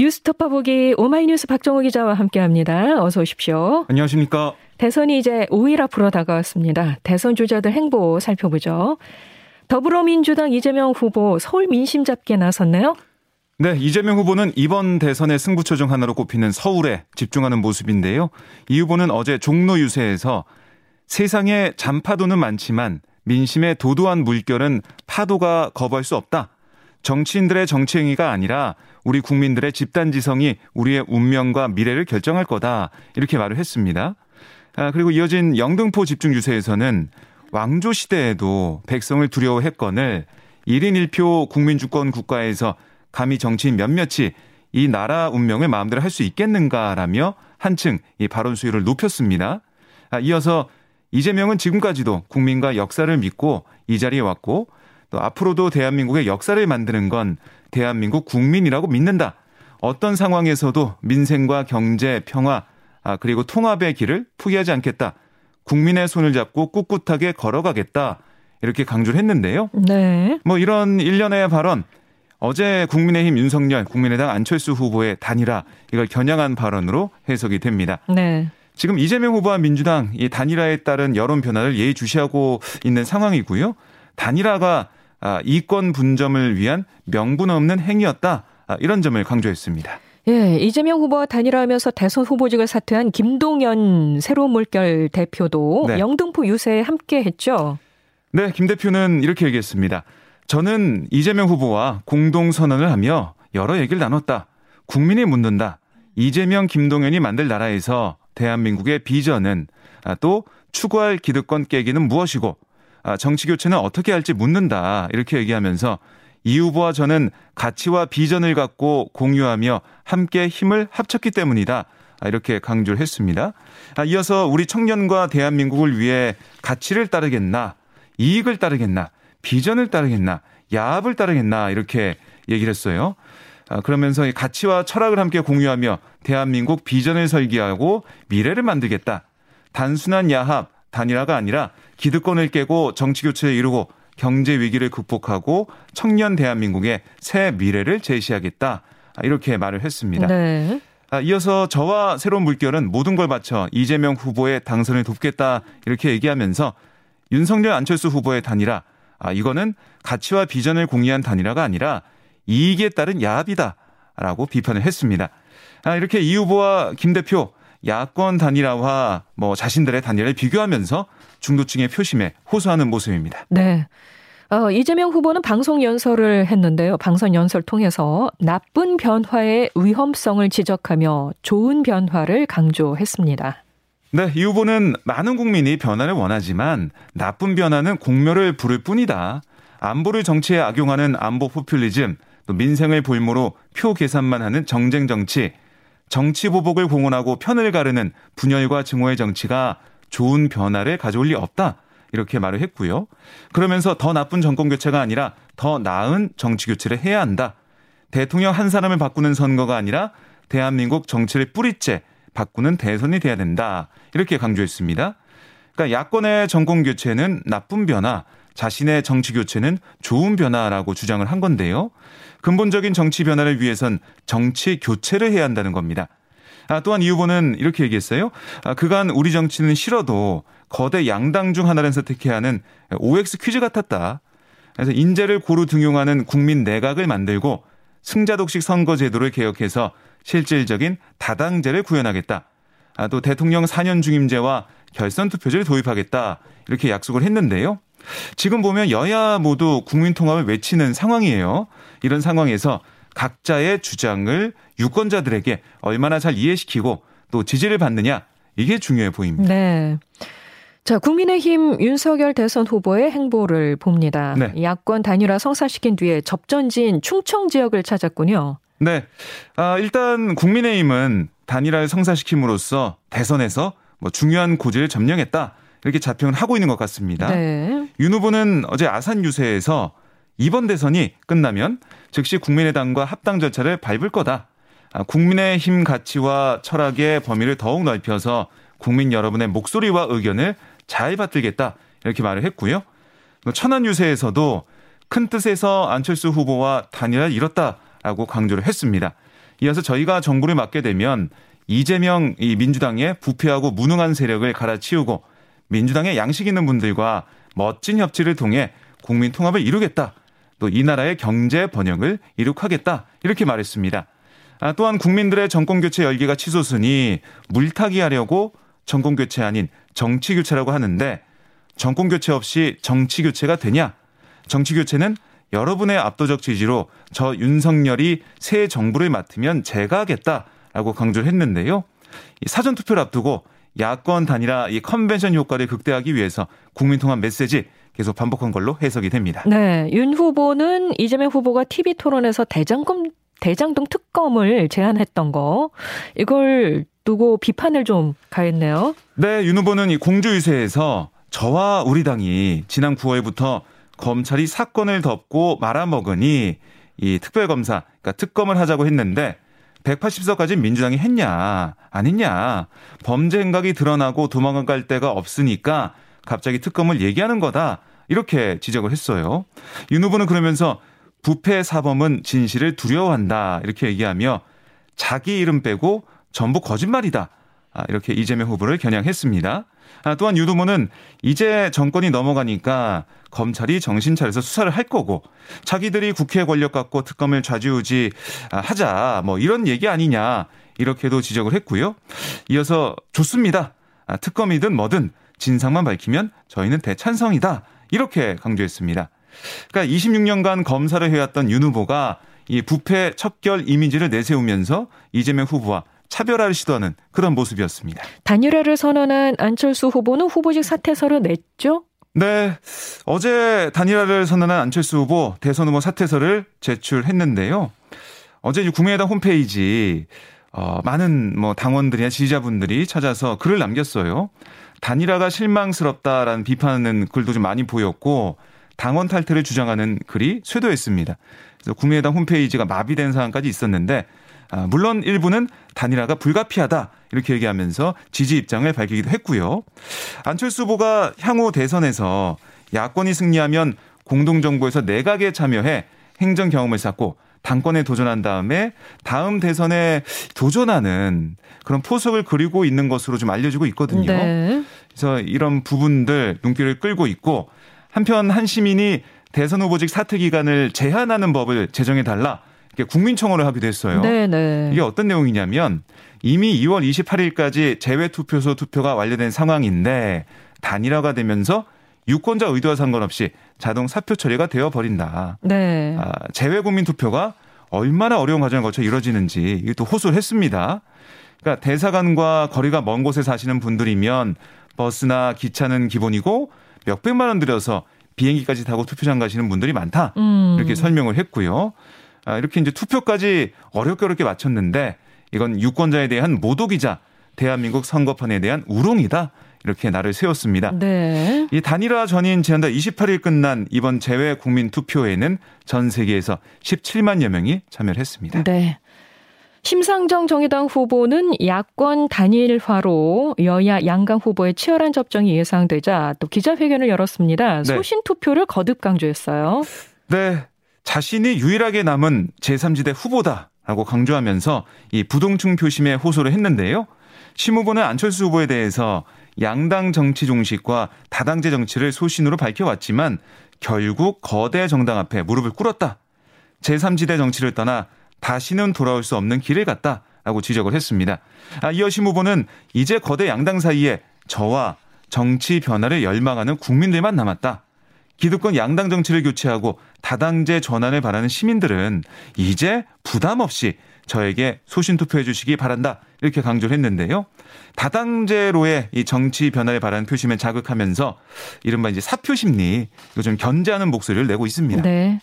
뉴스토파 보기 오마이뉴스 박정호 기자와 함께합니다. 어서 오십시오. 안녕하십니까. 대선이 이제 5일 앞으로 다가왔습니다. 대선 주자들 행보 살펴보죠. 더불어민주당 이재명 후보 서울 민심 잡기에 나섰네요. 네, 이재명 후보는 이번 대선의 승부처 중 하나로 꼽히는 서울에 집중하는 모습인데요. 이 후보는 어제 종로 유세에서 세상에 잔파도는 많지만 민심의 도도한 물결은 파도가 거부할 수 없다. 정치인들의 정치 행위가 아니라 우리 국민들의 집단 지성이 우리의 운명과 미래를 결정할 거다. 이렇게 말을 했습니다. 아, 그리고 이어진 영등포 집중 유세에서는 왕조 시대에도 백성을 두려워했건을 1인 1표 국민주권 국가에서 감히 정치인 몇몇이 이 나라 운명을 마음대로 할 수 있겠는가라며 한층 이 발언 수위를 높였습니다. 아, 이어서 이재명은 지금까지도 국민과 역사를 믿고 이 자리에 왔고 또 앞으로도 대한민국의 역사를 만드는 건 대한민국 국민이라고 믿는다. 어떤 상황에서도 민생과 경제, 평화, 아, 그리고 통합의 길을 포기하지 않겠다. 국민의 손을 잡고 꿋꿋하게 걸어가겠다. 이렇게 강조를 했는데요. 네. 뭐 이런 일련의 발언, 어제 국민의힘 윤석열, 국민의당 안철수 후보의 단일화, 이걸 겨냥한 발언으로 해석이 됩니다. 네. 지금 이재명 후보와 민주당 이 단일화에 따른 여론 변화를 예의주시하고 있는 상황이고요. 단일화가 아, 이권 분점을 위한 명분 없는 행위였다. 아, 이런 점을 강조했습니다. 예, 이재명 후보와 단일화하면서 대선 후보직을 사퇴한 김동연 새로운 물결 대표도 네. 영등포 유세에 함께 했죠. 네, 김 대표는 이렇게 얘기했습니다. 저는 이재명 후보와 공동 선언을 하며 여러 얘기를 나눴다. 국민이 묻는다. 이재명, 김동연이 만들 나라에서 대한민국의 비전은 아, 또 추구할 기득권 깨기는 무엇이고 아, 정치 교체는 어떻게 할지 묻는다. 이렇게 얘기하면서 이 후보와 저는 가치와 비전을 갖고 공유하며 함께 힘을 합쳤기 때문이다. 아, 이렇게 강조를 했습니다. 아, 이어서 우리 청년과 대한민국을 위해 가치를 따르겠나, 이익을 따르겠나, 비전을 따르겠나, 야합을 따르겠나, 이렇게 얘기를 했어요. 그러면서 가치와 철학을 함께 공유하며 대한민국 비전을 설계하고 미래를 만들겠다. 단순한 야합, 단일화가 아니라 기득권을 깨고 정치 교체를 이루고 경제 위기를 극복하고 청년 대한민국의 새 미래를 제시하겠다. 이렇게 말을 했습니다. 네. 아, 이어서 저와 새로운 물결은 모든 걸 바쳐 이재명 후보의 당선을 돕겠다 이렇게 얘기하면서 윤석열 안철수 후보의 단일화 아, 이거는 가치와 비전을 공유한 단일화가 아니라 이익에 따른 야합이다라고 비판을 했습니다. 아, 이렇게 이 후보와 김 대표 야권 단일화와 뭐 자신들의 단일화를 비교하면서 중도층의 표심에 호소하는 모습입니다. 네. 어, 이재명 후보는 방송 연설을 했는데요. 방송 연설 통해서 나쁜 변화의 위험성을 지적하며 좋은 변화를 강조했습니다. 네, 이 후보는 많은 국민이 변화를 원하지만 나쁜 변화는 공멸을 부를 뿐이다. 안보를 정치에 악용하는 안보 포퓰리즘, 또 민생을 볼모로 표 계산만 하는 정쟁 정치, 정치 보복을 공언하고 편을 가르는 분열과 증오의 정치가 좋은 변화를 가져올 리 없다. 이렇게 말을 했고요. 그러면서 더 나쁜 정권 교체가 아니라 더 나은 정치 교체를 해야 한다. 대통령 한 사람을 바꾸는 선거가 아니라 대한민국 정치를 뿌리째 바꾸는 대선이 돼야 된다. 이렇게 강조했습니다. 그러니까 야권의 정권 교체는 나쁜 변화, 자신의 정치 교체는 좋은 변화라고 주장을 한 건데요. 근본적인 정치 변화를 위해선 정치 교체를 해야 한다는 겁니다. 아, 또한 이 후보는 이렇게 얘기했어요. 아, 그간 우리 정치는 싫어도 거대 양당 중 하나를 선택해야 하는 OX 퀴즈 같았다. 그래서 인재를 고루 등용하는 국민 내각을 만들고 승자 독식 선거 제도를 개혁해서 실질적인 다당제를 구현하겠다. 아, 또 대통령 4년 중임제와 결선 투표제를 도입하겠다. 이렇게 약속을 했는데요. 지금 보면 여야 모두 국민 통합을 외치는 상황이에요. 이런 상황에서 각자의 주장을 유권자들에게 얼마나 잘 이해시키고 또 지지를 받느냐 이게 중요해 보입니다. 네. 자, 국민의힘 윤석열 대선 후보의 행보를 봅니다. 네. 야권 단일화 성사시킨 뒤에 접전지인 충청 지역을 찾았군요. 네. 아, 일단 국민의힘은 단일화를 성사시킴으로써 대선에서 뭐 중요한 고지를 점령했다. 이렇게 자평을 하고 있는 것 같습니다. 네. 윤 후보는 어제 아산 유세에서 이번 대선이 끝나면 즉시 국민의당과 합당 절차를 밟을 거다. 아, 국민의힘 가치와 철학의 범위를 더욱 넓혀서 국민 여러분의 목소리와 의견을 잘 받들겠다. 이렇게 말을 했고요. 천안 유세에서도 큰 뜻에서 안철수 후보와 단일화를 이뤘다라고 강조를 했습니다. 이어서 저희가 정부를 맡게 되면 이재명 이 민주당의 부패하고 무능한 세력을 갈아치우고 민주당의 양식 있는 분들과 멋진 협치를 통해 국민 통합을 이루겠다. 또 이 나라의 경제 번영을 이룩하겠다. 이렇게 말했습니다. 아, 또한 국민들의 정권 교체 열기가 치솟으니 물타기 하려고 정권 교체 아닌 정치 교체라고 하는데 정권 교체 없이 정치 교체가 되냐? 정치 교체는 여러분의 압도적 지지로 저 윤석열이 새 정부를 맡으면 제가 하겠다라고 강조를 했는데요. 사전 투표를 앞두고 야권 단일화 이 컨벤션 효과를 극대화하기 위해서 국민 통합 메시지 계속 반복한 걸로 해석이 됩니다. 네, 윤 후보는 이재명 후보가 TV 토론에서 대장금 대장동 특검을 제안했던 거 이걸 두고 비판을 좀 가했네요. 네, 윤 후보는 이 공주유세에서 저와 우리 당이 지난 9월부터 검찰이 사건을 덮고 말아먹으니 이 특별검사, 그러니까 특검을 하자고 했는데 180석까지 민주당이 했냐, 안 했냐. 범죄 행각이 드러나고 도망갈 데가 없으니까 갑자기 특검을 얘기하는 거다. 이렇게 지적을 했어요. 윤 후보는 그러면서 부패 사범은 진실을 두려워한다. 이렇게 얘기하며 자기 이름 빼고 전부 거짓말이다. 아, 이렇게 이재명 후보를 겨냥했습니다. 아, 또한 유 후보는 이제 정권이 넘어가니까 검찰이 정신 차려서 수사를 할 거고 자기들이 국회 권력 갖고 특검을 좌지우지 아, 하자 뭐 이런 얘기 아니냐 이렇게도 지적을 했고요. 이어서 좋습니다. 아, 특검이든 뭐든 진상만 밝히면 저희는 대찬성이다 이렇게 강조했습니다. 그러니까 26년간 검사를 해왔던 윤 후보가 이 부패 척결 이미지를 내세우면서 이재명 후보와 차별화를 시도하는 그런 모습이었습니다. 단일화를 선언한 안철수 후보는 후보직 사퇴서를 냈죠? 네. 어제 단일화를 선언한 안철수 후보 대선 후보 사퇴서를 제출했는데요. 어제 국민의당 홈페이지 어, 많은 뭐 당원들이나 지지자분들이 찾아서 글을 남겼어요. 단일화가 실망스럽다라는 비판하는 글도 좀 많이 보였고 당원 탈퇴를 주장하는 글이 쇄도했습니다. 그래서 국민의당 홈페이지가 마비된 상황까지 있었는데 아, 물론 일부는 단일화가 불가피하다 이렇게 얘기하면서 지지 입장을 밝히기도 했고요. 안철수 후보가 향후 대선에서 야권이 승리하면 공동정부에서 내각에 참여해 행정 경험을 쌓고 당권에 도전한 다음에 다음 대선에 도전하는 그런 포석을 그리고 있는 것으로 좀 알려지고 있거든요. 네. 그래서 이런 부분들 눈길을 끌고 있고 한편 한 시민이 대선 후보직 사퇴 기간을 제한하는 법을 제정해 달라 국민청원을 하기도 했어요. 네네. 네. 이게 어떤 내용이냐면 이미 2월 28일까지 재외 투표소 투표가 완료된 상황인데 단일화가 되면서 유권자 의도와 상관없이 자동 사표 처리가 되어 버린다. 네. 아, 재외 국민 투표가 얼마나 어려운 과정을 거쳐 이루어지는지 이것도 호소를 했습니다. 그러니까 대사관과 거리가 먼 곳에 사시는 분들이면 버스나 기차는 기본이고 몇 백만 원 들여서 비행기까지 타고 투표장 가시는 분들이 많다. 음. 이렇게 설명을 했고요. 아, 이렇게 이제 투표까지 어렵게 어렵게 맞췄는데 이건 유권자에 대한 모독이자 대한민국 선거판에 대한 우롱이다. 이렇게 나를 세웠습니다. 네. 이 단일화 전인 지난달 28일 끝난 이번 재외 국민 투표에는 전 세계에서 17만여 명이 참여를 했습니다. 네. 심상정 정의당 후보는 야권 단일화로 여야 양강 후보의 치열한 접정이 예상되자 또 기자회견을 열었습니다. 네. 소신 투표를 거듭 강조했어요. 네. 자신이 유일하게 남은 제3지대 후보다라고 강조하면서 이 부동층 표심에 호소를 했는데요. 심 후보는 안철수 후보에 대해서 양당 정치 종식과 다당제 정치를 소신으로 밝혀왔지만 결국 거대 정당 앞에 무릎을 꿇었다. 제3지대 정치를 떠나 다시는 돌아올 수 없는 길을 갔다 라고 지적을 했습니다. 아, 이어 심 후보는 이제 거대 양당 사이에 저와 정치 변화를 열망하는 국민들만 남았다. 기득권 양당 정치를 교체하고 다당제 전환을 바라는 시민들은 이제 부담 없이 저에게 소신 투표해 주시기 바란다. 이렇게 강조를 했는데요. 다당제로의 이 정치 변화를 바라는 표심을 자극하면서 이른바 이제 사표 심리 이거 좀 견제하는 목소리를 내고 있습니다. 네.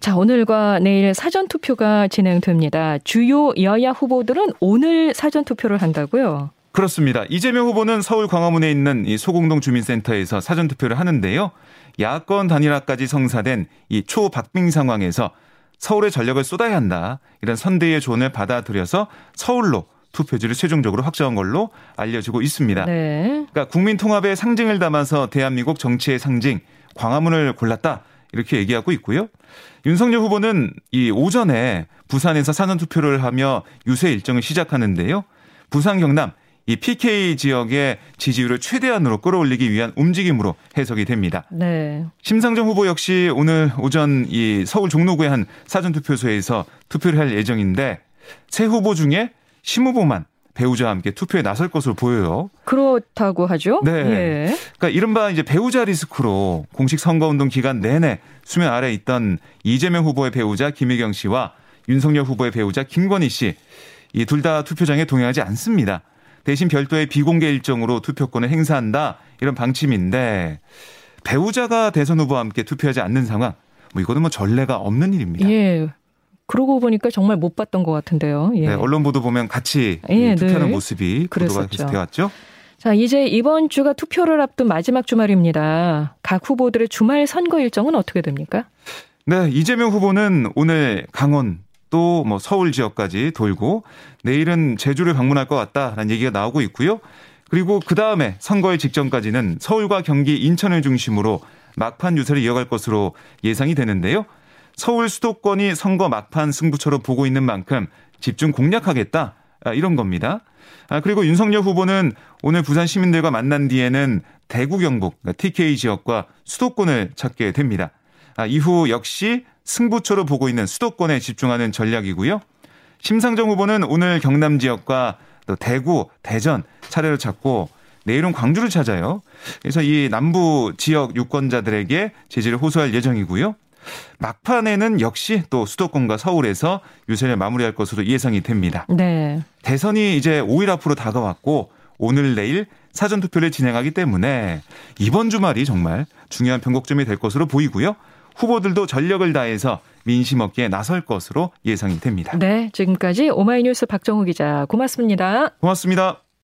자, 오늘과 내일 사전 투표가 진행됩니다. 주요 여야 후보들은 오늘 사전 투표를 한다고요? 그렇습니다. 이재명 후보는 서울 광화문에 있는 이 소공동 주민센터에서 사전 투표를 하는데요. 야권 단일화까지 성사된 이 초박빙 상황에서 서울에 전력을 쏟아야 한다. 이런 선대의 조언을 받아들여서 서울로 투표지를 최종적으로 확정한 걸로 알려지고 있습니다. 네. 그러니까 국민 통합의 상징을 담아서 대한민국 정치의 상징 광화문을 골랐다. 이렇게 얘기하고 있고요. 윤석열 후보는 이 오전에 부산에서 사전 투표를 하며 유세 일정을 시작하는데요. 부산 경남 이 PK 지역의 지지율을 최대한으로 끌어올리기 위한 움직임으로 해석이 됩니다. 네. 심상정 후보 역시 오늘 오전 이 서울 종로구의 한 사전 투표소에서 투표를 할 예정인데 새 후보 중에 심 후보만 배우자와 함께 투표에 나설 것으로 보여요. 그렇다고 하죠. 네. 예. 그러니까 이른바 이제 배우자 리스크로 공식 선거운동 기간 내내 수면 아래 있던 이재명 후보의 배우자 김혜경 씨와 윤석열 후보의 배우자 김건희 씨. 이 둘 다 투표장에 동행하지 않습니다. 대신 별도의 비공개 일정으로 투표권을 행사한다. 이런 방침인데 배우자가 대선 후보와 함께 투표하지 않는 상황. 뭐 이거는 뭐 전례가 없는 일입니다. 예. 그러고 보니까 정말 못 봤던 것 같은데요. 예. 네, 언론 보도 보면 같이 예, 투표하는 네. 모습이 보도가 되었죠. 자, 이제 이번 주가 투표를 앞둔 마지막 주말입니다. 각 후보들의 주말 선거 일정은 어떻게 됩니까? 네, 이재명 후보는 오늘 강원 또 뭐 서울 지역까지 돌고 내일은 제주를 방문할 것 같다라는 얘기가 나오고 있고요. 그리고 그 다음에 선거의 직전까지는 서울과 경기, 인천을 중심으로 막판 유세를 이어갈 것으로 예상이 되는데요. 서울 수도권이 선거 막판 승부처로 보고 있는 만큼 집중 공략하겠다. 아, 이런 겁니다. 아, 그리고 윤석열 후보는 오늘 부산 시민들과 만난 뒤에는 대구 경북 TK 그러니까 지역과 수도권을 찾게 됩니다. 아, 이후 역시 승부처로 보고 있는 수도권에 집중하는 전략이고요. 심상정 후보는 오늘 경남 지역과 또 대구, 대전 차례로 찾고 내일은 광주를 찾아요. 그래서 이 남부 지역 유권자들에게 지지를 호소할 예정이고요. 막판에는 역시 또 수도권과 서울에서 유세를 마무리할 것으로 예상이 됩니다. 네. 대선이 이제 5일 앞으로 다가왔고 오늘 내일 사전 투표를 진행하기 때문에 이번 주말이 정말 중요한 변곡점이 될 것으로 보이고요. 후보들도 전력을 다해서 민심 얻기에 나설 것으로 예상이 됩니다. 네, 지금까지 오마이뉴스 박정우 기자 고맙습니다. 고맙습니다.